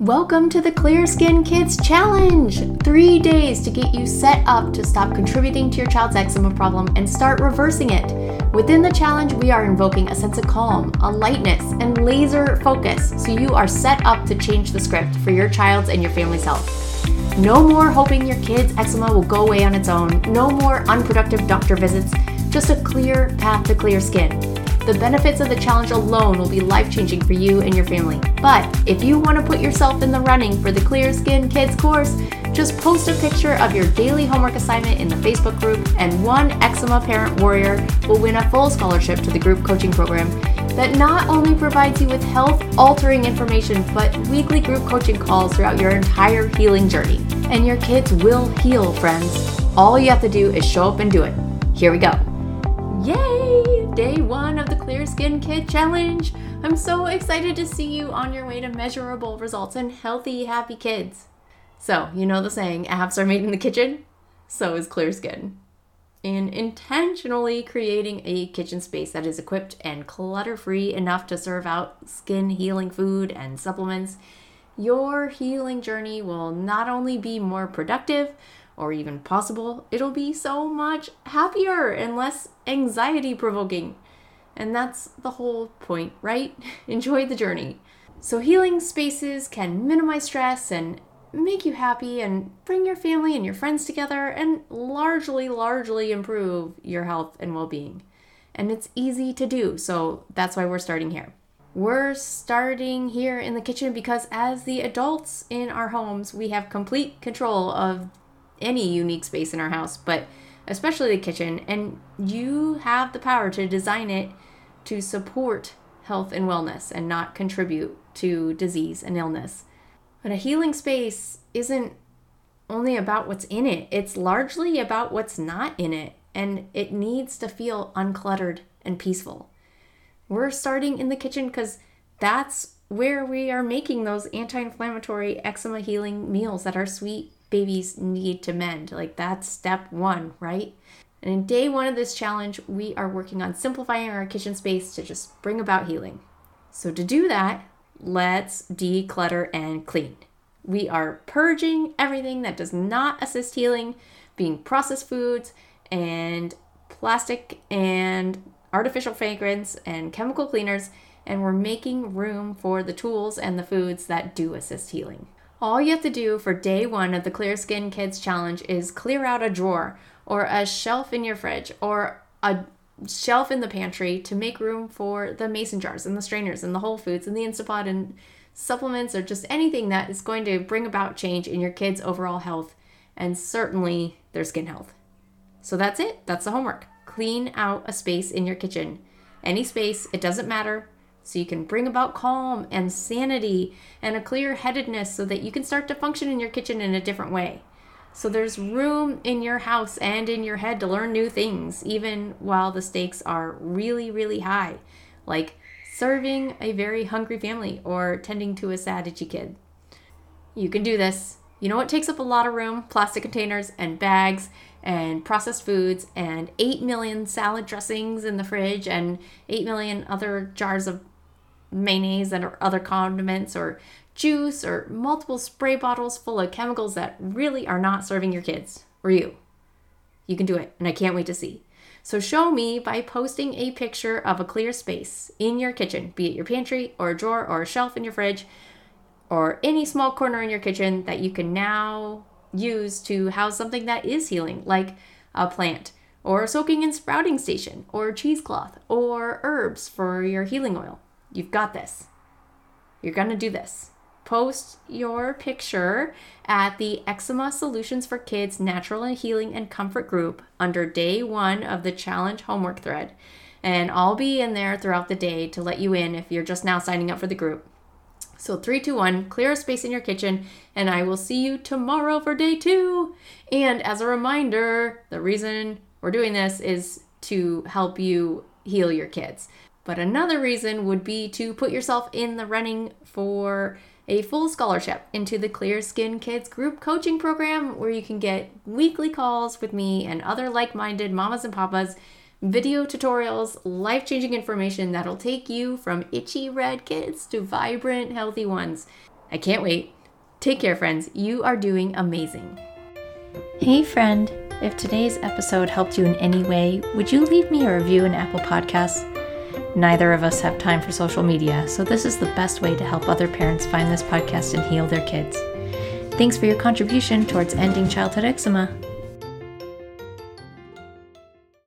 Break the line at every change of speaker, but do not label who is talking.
Welcome to the Clear Skin Kids Challenge! Three days to get you set up to stop contributing to your child's eczema problem and start reversing it. Within the challenge, we are invoking a sense of calm, a lightness, and laser focus so you are set up to change the script for your child's and your family's health. No more hoping your kid's eczema will go away on its own, no more unproductive doctor visits, just a clear path to clear skin. The benefits of the challenge alone will be life changing for you and your family. But if you want to put yourself in the running for the Clear Skin Kids course, just post a picture of your daily homework assignment in the Facebook group, and one eczema parent warrior will win a full scholarship to the group coaching program that not only provides you with health altering information, but weekly group coaching calls throughout your entire healing journey. And your kids will heal, friends. All you have to do is show up and do it. Here we go. Yay! Day one of the Clear Skin Kid Challenge. I'm so excited to see you on your way to measurable results and healthy, happy kids. So, you know the saying, abs are made in the kitchen? So is clear skin. And intentionally creating a kitchen space that is equipped and clutter free enough to serve out skin healing food and supplements, your healing journey will not only be more productive, or even possible, it'll be so much happier and less anxiety provoking. And that's the whole point, right? Enjoy the journey. So, healing spaces can minimize stress and make you happy and bring your family and your friends together and largely, largely improve your health and well being. And it's easy to do, so that's why we're starting here. We're starting here in the kitchen because, as the adults in our homes, we have complete control of any unique space in our house, but especially the kitchen. And you have the power to design it to support health and wellness and not contribute to disease and illness. But a healing space isn't only about what's in it, it's largely about what's not in it. And it needs to feel uncluttered and peaceful. We're starting in the kitchen because that's where we are making those anti inflammatory eczema healing meals that are sweet babies need to mend. Like that's step one, right? And in day one of this challenge, we are working on simplifying our kitchen space to just bring about healing. So, to do that, let's declutter and clean. We are purging everything that does not assist healing, being processed foods and plastic and artificial fragrance and chemical cleaners, and we're making room for the tools and the foods that do assist healing. All you have to do for day one of the Clear Skin Kids Challenge is clear out a drawer or a shelf in your fridge or a shelf in the pantry to make room for the mason jars and the strainers and the whole foods and the Instapot and supplements or just anything that is going to bring about change in your kids' overall health and certainly their skin health. So that's it. That's the homework. Clean out a space in your kitchen. Any space, it doesn't matter so you can bring about calm and sanity and a clear headedness so that you can start to function in your kitchen in a different way. So there's room in your house and in your head to learn new things, even while the stakes are really, really high, like serving a very hungry family or tending to a sad, itchy kid. You can do this. You know what takes up a lot of room? Plastic containers and bags and processed foods and 8 million salad dressings in the fridge and 8 million other jars of mayonnaise and other condiments or juice or multiple spray bottles full of chemicals that really are not serving your kids or you. You can do it, and I can't wait to see. So, show me by posting a picture of a clear space in your kitchen, be it your pantry or a drawer or a shelf in your fridge or any small corner in your kitchen that you can now use to house something that is healing, like a plant or a soaking and sprouting station or cheesecloth or herbs for your healing oil. You've got this. You're going to do this. Post your picture at the Eczema Solutions for Kids Natural and Healing and Comfort group under day one of the challenge homework thread. And I'll be in there throughout the day to let you in if you're just now signing up for the group. So, three, two, one, clear a space in your kitchen, and I will see you tomorrow for day two. And as a reminder, the reason we're doing this is to help you heal your kids. But another reason would be to put yourself in the running for a full scholarship into the Clear Skin Kids group coaching program where you can get weekly calls with me and other like minded mamas and papas, video tutorials, life changing information that'll take you from itchy red kids to vibrant, healthy ones. I can't wait. Take care, friends. You are doing amazing.
Hey, friend. If today's episode helped you in any way, would you leave me a review in Apple Podcasts? Neither of us have time for social media, so this is the best way to help other parents find this podcast and heal their kids. Thanks for your contribution towards ending childhood eczema.